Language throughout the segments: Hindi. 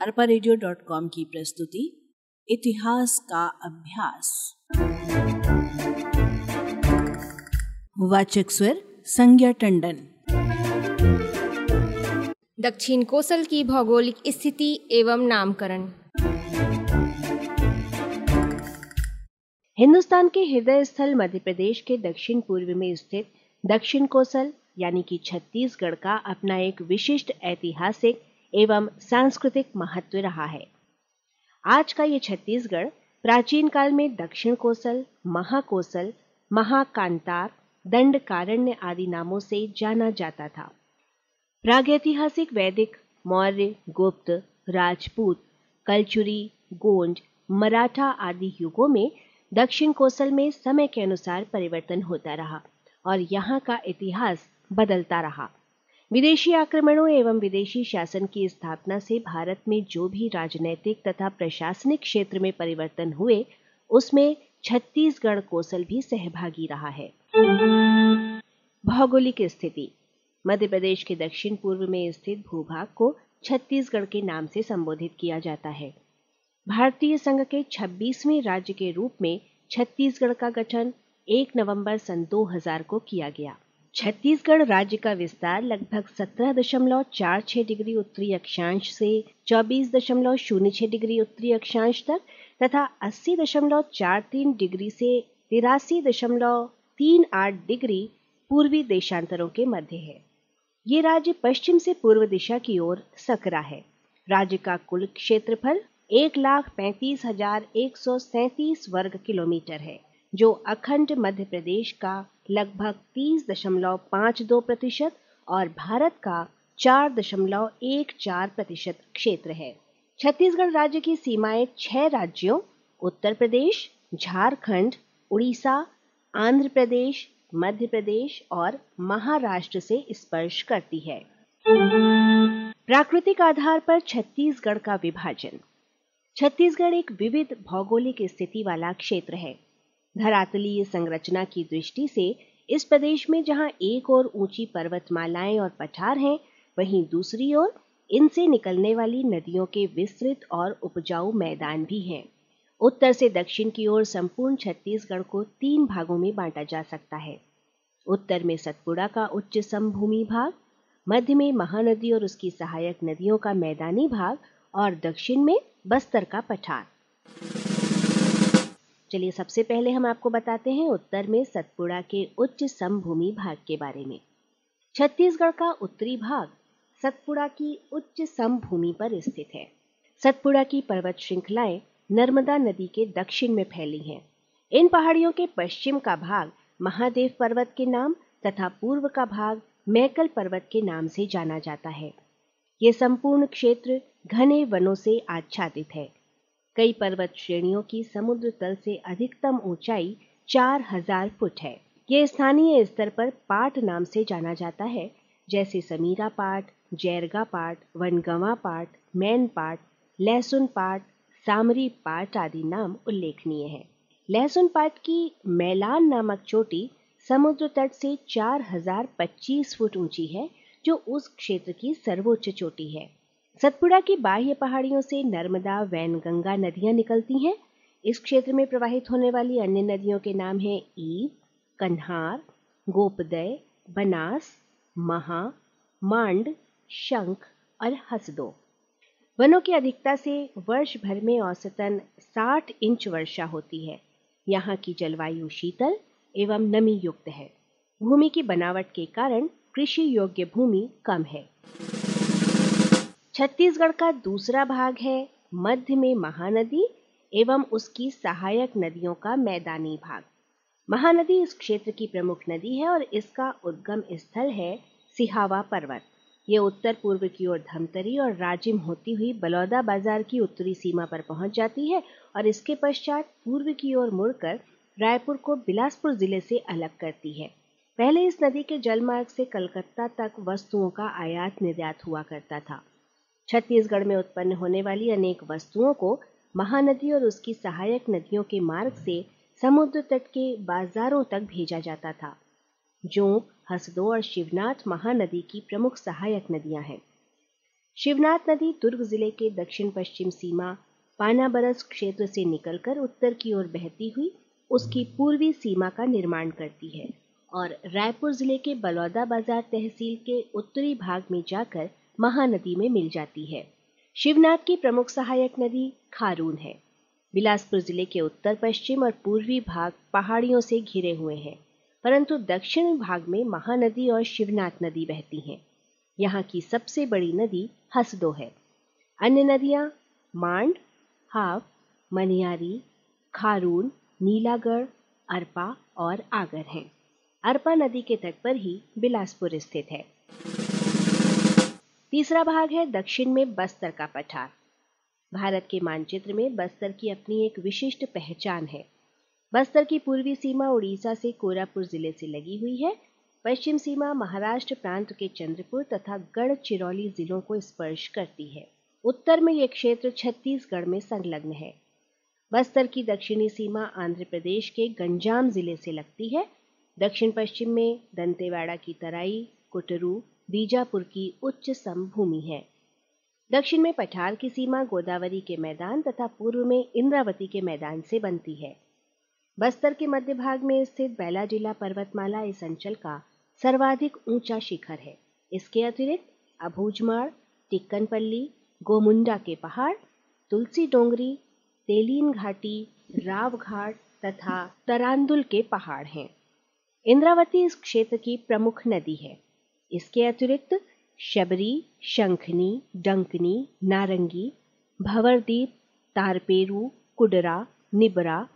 अरपा की प्रस्तुति इतिहास का अभ्यास। वाचक स्वर संज्ञा टंडन। दक्षिण कोसल की भौगोलिक स्थिति एवं नामकरण। हिंदुस्तान के हृदय स्थल मध्य प्रदेश के दक्षिण पूर्व में स्थित दक्षिण कोसल यानी कि छत्तीसगढ़ का अपना एक विशिष्ट ऐतिहासिक एवं सांस्कृतिक महत्व रहा है। आज का ये छत्तीसगढ़ प्राचीन काल में दक्षिण कोसल, महाकोसल, महाकांतार, दंडकारण्य आदि नामों से जाना जाता था। प्रागैतिहासिक वैदिक, मौर्य, गुप्त, राजपूत, कलचुरी, गोंड, मराठा आदि युगों में दक्षिण कोसल में समय के अनुसार परिवर्तन होता रहा और यहाँ का इतिहास बदलता रहा। विदेशी आक्रमणों एवं विदेशी शासन की स्थापना से भारत में जो भी राजनैतिक तथा प्रशासनिक क्षेत्र में परिवर्तन हुए, उसमें छत्तीसगढ़ कोसल भी सहभागी रहा है। भौगोलिक स्थिति। मध्य प्रदेश के दक्षिण पूर्व में स्थित भूभाग को छत्तीसगढ़ के नाम से संबोधित किया जाता है। भारतीय संघ के 26वें राज्य के रूप में छत्तीसगढ़ का गठन 1 नवंबर सन 2000 को किया गया। छत्तीसगढ़ राज्य का विस्तार लगभग 17.46 डिग्री उत्तरी अक्षांश से 24.06 डिग्री उत्तरी अक्षांश तक तथा 80.43 डिग्री से तिरासी डिग्री पूर्वी देशांतरों के मध्य है। ये राज्य पश्चिम से पूर्व दिशा की ओर सकरा है। राज्य का कुल क्षेत्रफल एक लाख पैंतीस हज़ार एक सौ सैतीस वर्ग किलोमीटर है। जो अखंड मध्य प्रदेश का लगभग तीस दशमलव पाँच दो प्रतिशत और भारत का चार दशमलव एक चार प्रतिशत क्षेत्र है। छत्तीसगढ़ राज्य की सीमाएँ छह राज्यों, उत्तर प्रदेश, झारखंड, उड़ीसा, आंध्र प्रदेश, मध्य प्रदेश और महाराष्ट्र से स्पर्श करती है। प्राकृतिक आधार पर छत्तीसगढ़ का विभाजन। छत्तीसगढ़ एक विविध भौगोलिक स्थिति वाला क्षेत्र है। धरातलीय संरचना की दृष्टि से, इस प्रदेश में जहाँ एक और ऊँची पर्वतमालाएँ और पठार हैं, वहीं दूसरी ओर इनसे निकलने वाली नदियों के विस्तृत और उपजाऊ मैदान भी हैं। उत्तर से दक्षिण की ओर संपूर्ण छत्तीसगढ़ को तीन भागों में बांटा जा सकता है। उत्तर में सतपुड़ा का उच्च समभूमि भाग, मध्य में महानदी और उसकी सहायक नदियों का मैदानी भाग, और दक्षिण में बस्तर का पठार। चलिए सबसे पहले हम आपको बताते हैं उत्तर में सतपुड़ा के उच्च समभूमि भाग के बारे में। छत्तीसगढ़ का उत्तरी भाग सतपुड़ा की उच्च समभूमि पर स्थित है। सतपुड़ा की पर्वत श्रृंखलाएँ नर्मदा नदी के दक्षिण में फैली हैं। इन पहाड़ियों के पश्चिम का भाग महादेव पर्वत के नाम तथा पूर्व का भाग मैकल पर्वत के नाम से जाना जाता है। ये संपूर्ण क्षेत्र घने वनों से आच्छादित है। कई पर्वत श्रेणियों की समुद्र तल से अधिकतम ऊंचाई चार हज़ार फुट है। ये स्थानीय स्तर पर पाट नाम से जाना जाता है, जैसे समीरा पाट, जैरगा पाट, वनगवा पाट, मैन पाट, लहसुन पाट, सामरी पाट आदि नाम उल्लेखनीय है। लहसुन पाट की मैलान नामक चोटी समुद्र तट से 4025 फुट ऊँची है, जो उस क्षेत्र की सर्वोच्च चोटी है। सतपुड़ा की बाह्य पहाड़ियों से नर्मदा वैनगंगा नदियाँ निकलती हैं। इस क्षेत्र में प्रवाहित होने वाली अन्य नदियों के नाम हैं ईव कन्हार, गोपदय, बनास, महा, मांड, शंख और हसदो। वनों की अधिकता से वर्ष भर में औसतन 60 इंच वर्षा होती है। यहाँ की जलवायु शीतल एवं नमी युक्त है। भूमि की बनावट के कारण कृषि योग्य भूमि कम है। छत्तीसगढ़ का दूसरा भाग है मध्य में महानदी एवं उसकी सहायक नदियों का मैदानी भाग। महानदी इस क्षेत्र की प्रमुख नदी है और इसका उद्गम स्थल है सिहावा पर्वत। ये उत्तर पूर्व की ओर धमतरी और राजिम होती हुई बलौदा बाज़ार की उत्तरी सीमा पर पहुँच जाती है और इसके पश्चात पूर्व की ओर मुड़कर रायपुर को बिलासपुर ज़िले से अलग करती है। पहले इस नदी के जलमार्ग से कलकत्ता तक वस्तुओं का आयात निर्यात हुआ करता था। छत्तीसगढ़ में उत्पन्न होने वाली अनेक वस्तुओं को महानदी और उसकी सहायक नदियों के मार्ग से समुद्र तट के बाजारों तक भेजा जाता था। जोंक, हसदो और शिवनाथ महानदी की प्रमुख सहायक नदियाँ हैं। शिवनाथ नदी दुर्ग ज़िले के दक्षिण पश्चिम सीमा पानाबरस क्षेत्र से निकलकर उत्तर की ओर बहती हुई उसकी पूर्वी सीमा का निर्माण करती है और रायपुर ज़िले के बलौदा बाज़ार तहसील के उत्तरी भाग में जाकर महानदी में मिल जाती है। शिवनाथ की प्रमुख सहायक नदी खारून है। बिलासपुर ज़िले के उत्तर, पश्चिम और पूर्वी भाग पहाड़ियों से घिरे हुए हैं, परंतु दक्षिण भाग में महानदी और शिवनाथ नदी बहती हैं। यहाँ की सबसे बड़ी नदी हसदो है। अन्य नदियाँ मांड, हाव, मनियारी, खारून, नीलागढ़, अरपा और आगर हैं। अरपा नदी के तट पर ही बिलासपुर स्थित है। तीसरा भाग है दक्षिण में बस्तर का पठार। भारत के मानचित्र में बस्तर की अपनी एक विशिष्ट पहचान है। बस्तर की पूर्वी सीमा उड़ीसा से कोरापुर ज़िले से लगी हुई है। पश्चिम सीमा महाराष्ट्र प्रांत के चंद्रपुर तथा गढ़चिरौली जिलों को स्पर्श करती है। उत्तर में यह क्षेत्र छत्तीसगढ़ में संलग्न है। बस्तर की दक्षिणी सीमा आंध्र प्रदेश के गंजाम ज़िले से लगती है। दक्षिण पश्चिम में दंतेवाड़ा की तराई, कुटरू बीजापुर की उच्च समभूमि है। दक्षिण में पठार की सीमा गोदावरी के मैदान तथा पूर्व में इंद्रावती के मैदान से बनती है। बस्तर के मध्य भाग में स्थित बैला जिला पर्वतमाला इस अंचल का सर्वाधिक ऊँचा शिखर है। इसके अतिरिक्त अभूजमाड़, टिक्कनपल्ली, गोमुंडा के पहाड़, तुलसी डोंगरी, तेलीन घाटी राव घाट तथा तरांदुल के पहाड़ हैं। इंद्रावती इस क्षेत्र की प्रमुख नदी है। इसके अतिरिक्त शबरी, शंखनी, डंकनी, नारंगी, भंवरदीप, तारपेरू, कुडरा, निबरा,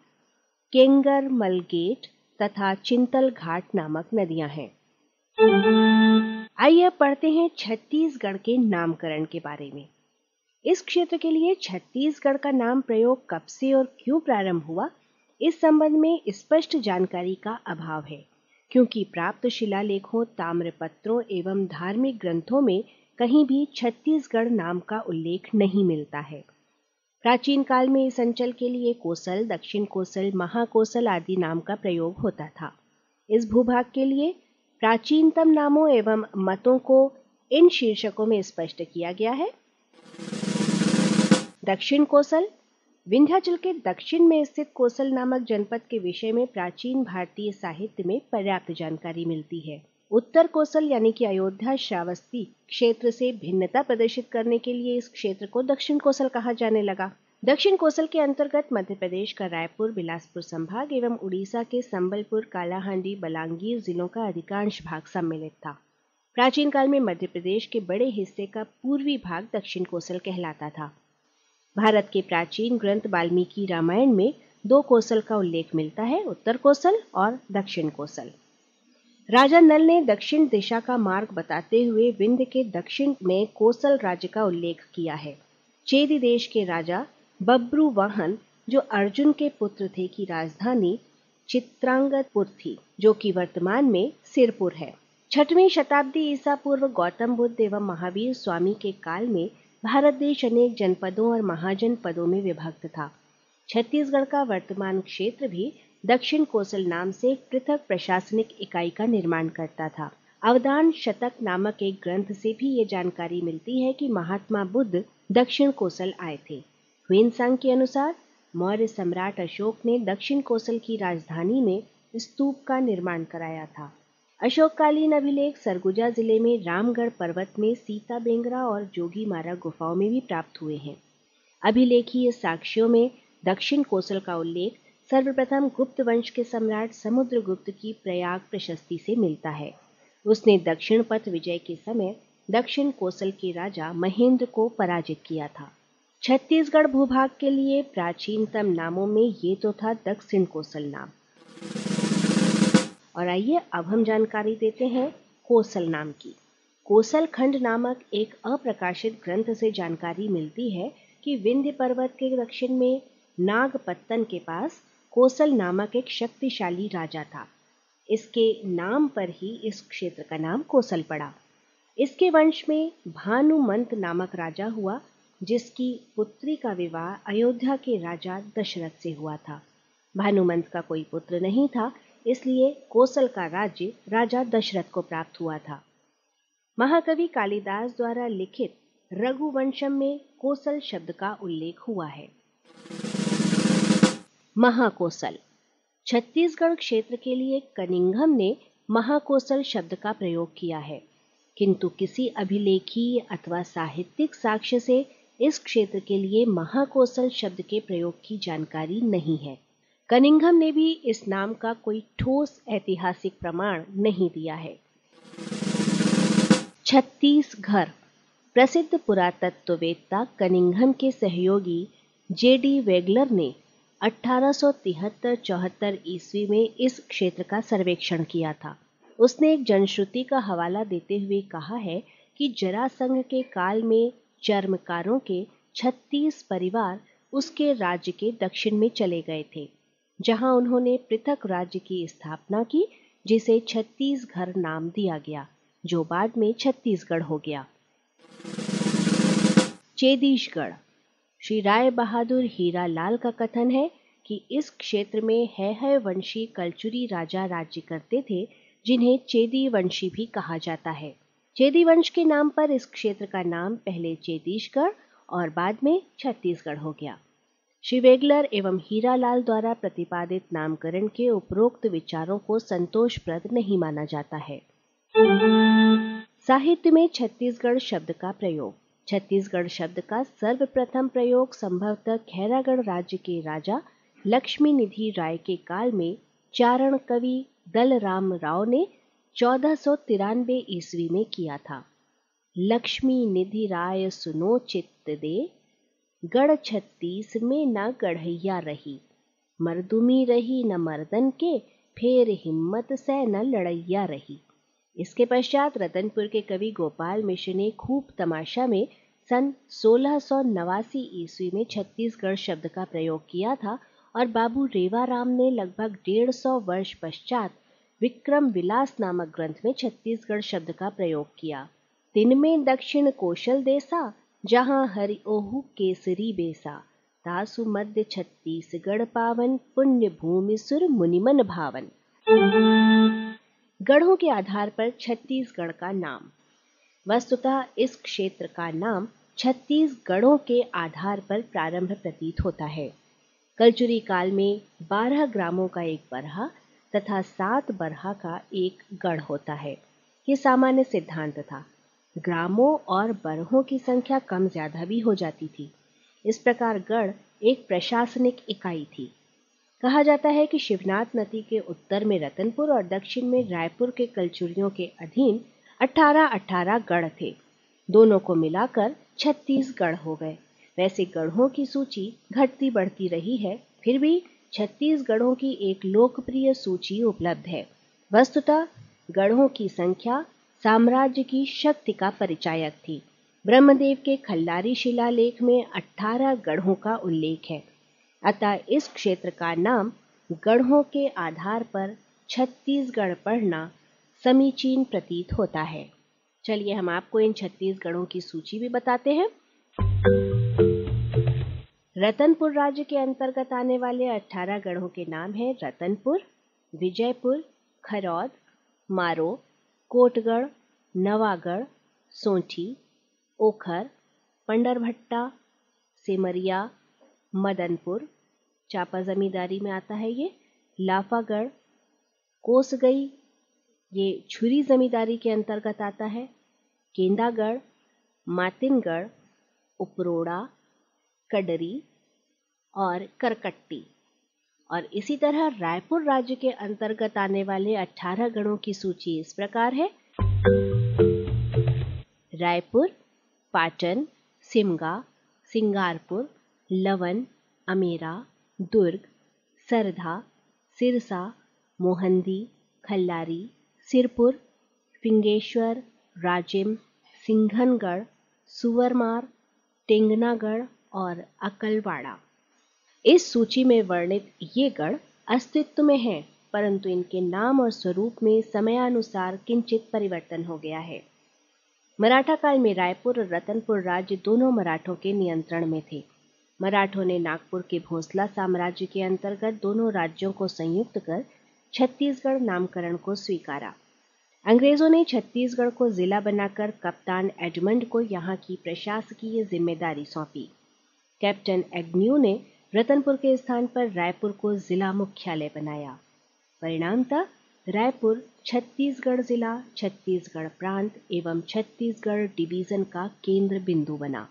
केंगर मलगेट तथा चिंतल घाट नामक नदियाँ हैं। आइए पढ़ते हैं छत्तीसगढ़ के नामकरण के बारे में। इस क्षेत्र के लिए छत्तीसगढ़ का नाम प्रयोग कब से और क्यों प्रारंभ हुआ, इस संबंध में स्पष्ट जानकारी का अभाव है। क्योंकि प्राप्त शिलालेखों, ताम्रपत्रों एवं धार्मिक ग्रंथों में कहीं भी छत्तीसगढ़ नाम का उल्लेख नहीं मिलता है। प्राचीन काल में इस अंचल के लिए कोसल, दक्षिण कोसल, महाकोसल आदि नाम का प्रयोग होता था। इस भूभाग के लिए प्राचीनतम नामों एवं मतों को इन शीर्षकों में स्पष्ट किया गया है। दक्षिण कोसल विंध्याचल के दक्षिण में स्थित कोसल नामक जनपद के विषय में प्राचीन भारतीय साहित्य में पर्याप्त जानकारी मिलती है। उत्तर कोसल यानी कि अयोध्या श्रावस्ती क्षेत्र से भिन्नता प्रदर्शित करने के लिए इस क्षेत्र को दक्षिण कोसल कहा जाने लगा। दक्षिण कोसल के अंतर्गत मध्य प्रदेश का रायपुर, बिलासपुर संभाग एवं उड़ीसा के संबलपुर, कालाहांडी, बलांगीर जिलों का अधिकांश भाग सम्मिलित था। प्राचीन काल में मध्य प्रदेश के बड़े हिस्से का पूर्वी भाग दक्षिण कोसल कहलाता था। भारत के प्राचीन ग्रंथ वाल्मीकि रामायण में दो कोसल का उल्लेख मिलता है, उत्तर कोसल और दक्षिण कोसल राजा नल ने दक्षिण दिशा का मार्ग बताते हुए विंध्य के दक्षिण में कोसल राज्य का उल्लेख किया है। चेदी देश के राजा बब्रू वाहन, जो अर्जुन के पुत्र थे की राजधानी चित्रांगतपुर थी, जो कि वर्तमान में सिरपुर है। छठवीं शताब्दी ईसा पूर्व गौतम बुद्ध एवं महावीर स्वामी के काल में भारत देश अनेक जनपदों और महाजनपदों में विभक्त था। छत्तीसगढ़ का वर्तमान क्षेत्र भी दक्षिण कोसल नाम से एक पृथक प्रशासनिक इकाई का निर्माण करता था। अवदान शतक नामक एक ग्रंथ से भी ये जानकारी मिलती है कि महात्मा बुद्ध दक्षिण कोसल आए थे। ह्वेनसांग के अनुसार, मौर्य सम्राट अशोक ने दक्षिण कोसल की राजधानी में स्तूप का निर्माण कराया था। अशोककालीन अभिलेख सरगुजा ज़िले में रामगढ़ पर्वत में सीता बेंगरा और जोगी मारा गुफाओं में भी प्राप्त हुए हैं। अभिलेखीय साक्ष्यों में दक्षिण कोसल का उल्लेख सर्वप्रथम गुप्त वंश के सम्राट समुद्रगुप्त की प्रयाग प्रशस्ति से मिलता है। उसने दक्षिण पथ विजय के समय दक्षिण कोसल के राजा महेंद्र को पराजित किया था। छत्तीसगढ़ भूभाग के लिए प्राचीनतम नामों में ये तो था दक्षिण कोसल नाम। और आइए अब हम जानकारी देते हैं कोसल नाम की। कोसल खंड नामक एक अप्रकाशित ग्रंथ से जानकारी मिलती है कि विंध्य पर्वत के दक्षिण में नागपत्तन के पास कोसल नामक एक शक्तिशाली राजा था। इसके नाम पर ही इस क्षेत्र का नाम कोसल पड़ा। इसके वंश में भानुमंत नामक राजा हुआ, जिसकी पुत्री का विवाह अयोध्या के राजा दशरथ से हुआ था। भानुमंत का कोई पुत्र नहीं था इसलिए कोसल का राज्य राजा दशरथ को प्राप्त हुआ था। महाकवि कालिदास द्वारा लिखित रघुवंशम में कोसल शब्द का उल्लेख हुआ है। महाकोसल। छत्तीसगढ़ क्षेत्र के लिए कनिंघम ने महाकोसल शब्द का प्रयोग किया है। किंतु किसी अभिलेखीय अथवा साहित्यिक साक्ष्य से इस क्षेत्र के लिए महाकोसल शब्द के प्रयोग की जानकारी नहीं है। कनिंघम ने भी इस नाम का कोई ठोस ऐतिहासिक प्रमाण नहीं दिया है। छत्तीसगढ़ प्रसिद्ध पुरातत्ववेत्ता कनिंघम के सहयोगी जेडी वेगलर ने 1873-74 ईस्वी में इस क्षेत्र का सर्वेक्षण किया था। उसने एक जनश्रुति का हवाला देते हुए कहा है कि जरासंघ के काल में चर्मकारों के 36 परिवार उसके राज्य के दक्षिण में चले गए थे। जहाँ उन्होंने पृथक राज्य की स्थापना की, जिसे छत्तीसगढ़ नाम दिया गया, जो बाद में छत्तीसगढ़ हो गया। चेदीशगढ़। श्री राय बहादुर हीरा लाल का कथन है कि इस क्षेत्र में है है वंशी कलचुरी राजा राज्य करते थे, जिन्हें चेदी वंशी भी कहा जाता है। चेदी वंश के नाम पर इस क्षेत्र का नाम पहले चेदीशगढ़ और बाद में छत्तीसगढ़ हो गया। श्री वेगलर एवं हीरालाल द्वारा प्रतिपादित नामकरण के उपरोक्त विचारों को संतोषप्रद नहीं माना जाता है। साहित्य में छत्तीसगढ़ शब्द का प्रयोग। छत्तीसगढ़ शब्द का सर्वप्रथम प्रयोग संभवतः खैरागढ़ राज्य के राजा लक्ष्मी निधि राय के काल में चारण कवि दलराम राव ने चौदह सौ तिरानवे ईस्वी में किया था। लक्ष्मी निधि राय सुनो चित्त दे गढ़ छत्तीस में न गढ़ैया रही। मर्दुमी रही न मर्दन के, फेर हिम्मत से न लड़ैया रही। इसके पश्चात रतनपुर के कवि गोपाल मिश्र ने खूब तमाशा में सन सोलह सौ नवासी ईस्वी में छत्तीसगढ़ शब्द का प्रयोग किया था और बाबू रेवाराम ने लगभग डेढ़ सौ वर्ष पश्चात विक्रम विलास नामक ग्रंथ में छत्तीसगढ़ शब्द का प्रयोग किया। दिन में दक्षिण कौशल देसा जहाँ हरि ओहु केसरी बेसा, तासु मध्य छत्तीसगढ़ पावन, पुण्य भूमि सुर मुनिमन भावन। गढ़ों के आधार पर छत्तीसगढ़ का नाम। वस्तुतः इस क्षेत्र का नाम छत्तीसगढ़ों के आधार पर प्रारंभ प्रतीत होता है। कलचुरी काल में बारह ग्रामों का एक बरहा तथा सात बरहा का एक गढ़ होता है। ये सामान्य सिद्धांत था। ग्रामों और बरहों की संख्या कम ज़्यादा भी हो जाती थी। इस प्रकार गढ़ एक प्रशासनिक इकाई थी। कहा जाता है कि शिवनाथ नदी के उत्तर में रतनपुर और दक्षिण में रायपुर के कलचुरियों के अधीन 18-18 गढ़ थे। दोनों को मिलाकर 36 गढ़ हो गए। वैसे गढ़ों की सूची घटती बढ़ती रही है, फिर भी 36 गढ़ों की एक लोकप्रिय सूची उपलब्ध है। वस्तुतः गढ़ों की संख्या साम्राज्य की शक्ति का परिचायक थी। ब्रह्मदेव के खल्लारी शिलालेख में 18 गढ़ों का उल्लेख है। अतः इस क्षेत्र का नाम गढ़ों के आधार पर छत्तीसगढ़ पढ़ना समीचीन प्रतीत होता है। चलिए हम आपको इन छत्तीसगढ़ों की सूची भी बताते हैं। रतनपुर राज्य के अंतर्गत आने वाले 18 गढ़ों के नाम हैं रतनपुर, विजयपुर, खरौद मारो कोटगढ़, नवागढ़, सोंठी, ओखर, पंडरभट्टा, सिमरिया, मदनपुर। चापा जमींदारी में आता है ये। लाफागढ़, कोसगई, ये छुरी जमींदारी के अंतर्गत आता है। केंदागढ़ मातिनगढ़, उपरोड़ा, कडरी और करकट्टी। और इसी तरह रायपुर राज्य के अंतर्गत आने वाले 18 गणों की सूची इस प्रकार है। रायपुर, पाटन, सिमगा, सिंगारपुर, लवन, अमेरा, दुर्ग, सरधा, सिरसा, मोहंदी, खल्लारी, सिरपुर, फिंगेश्वर, राजिम, सिंघनगढ़ सुवरमार टेंगनागढ़ और अकलवाड़ा। इस सूची में वर्णित ये गढ़ अस्तित्व में हैं, परंतु इनके नाम और स्वरूप में समयानुसार किंचित परिवर्तन हो गया है। मराठा काल में रायपुर और रतनपुर राज्य दोनों मराठों के नियंत्रण में थे। मराठों ने नागपुर के भोसला साम्राज्य के अंतर्गत दोनों राज्यों को संयुक्त कर छत्तीसगढ़ नामकरण को स्वीकारा। अंग्रेज़ों ने छत्तीसगढ़ को जिला बनाकर कप्तान एडमंड को यहाँ की प्रशासकीय ज़िम्मेदारी सौंपी। कैप्टन एग्न्यू ने रतनपुर के स्थान पर रायपुर को जिला मुख्यालय बनाया। परिणामतः रायपुर, छत्तीसगढ़ जिला, छत्तीसगढ़ प्रांत एवं छत्तीसगढ़ डिवीज़न का केंद्र बिंदु बना।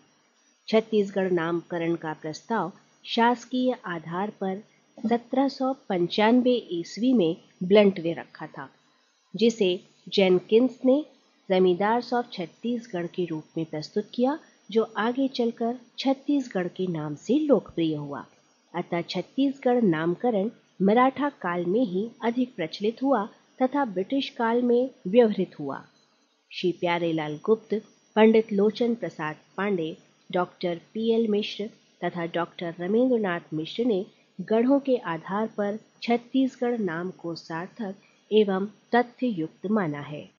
छत्तीसगढ़ नामकरण का प्रस्ताव शासकीय आधार पर सत्रह सौ पंचानबे ईस्वी में ब्लंट वे रखा था, जिसे जेनकिंस ने जमींदार ऑफ़ छत्तीसगढ़ के रूप में प्रस्तुत किया जो आगे चलकर छत्तीसगढ़ के नाम से लोकप्रिय हुआ। अतः छत्तीसगढ़ नामकरण मराठा काल में ही अधिक प्रचलित हुआ तथा ब्रिटिश काल में व्यवहृत हुआ। Shri Pyarelal Gupta, Pandit Lochan Prasad Pandey, doctor P L Mishra तथा डॉक्टर रमेंद्रनाथ मिश्र ने गढ़ों के आधार पर छत्तीसगढ़ नाम को सार्थक एवं तथ्य युक्त माना है।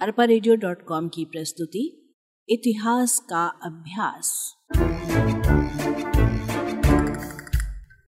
अरपा की प्रस्तुति इतिहास का अभ्यास।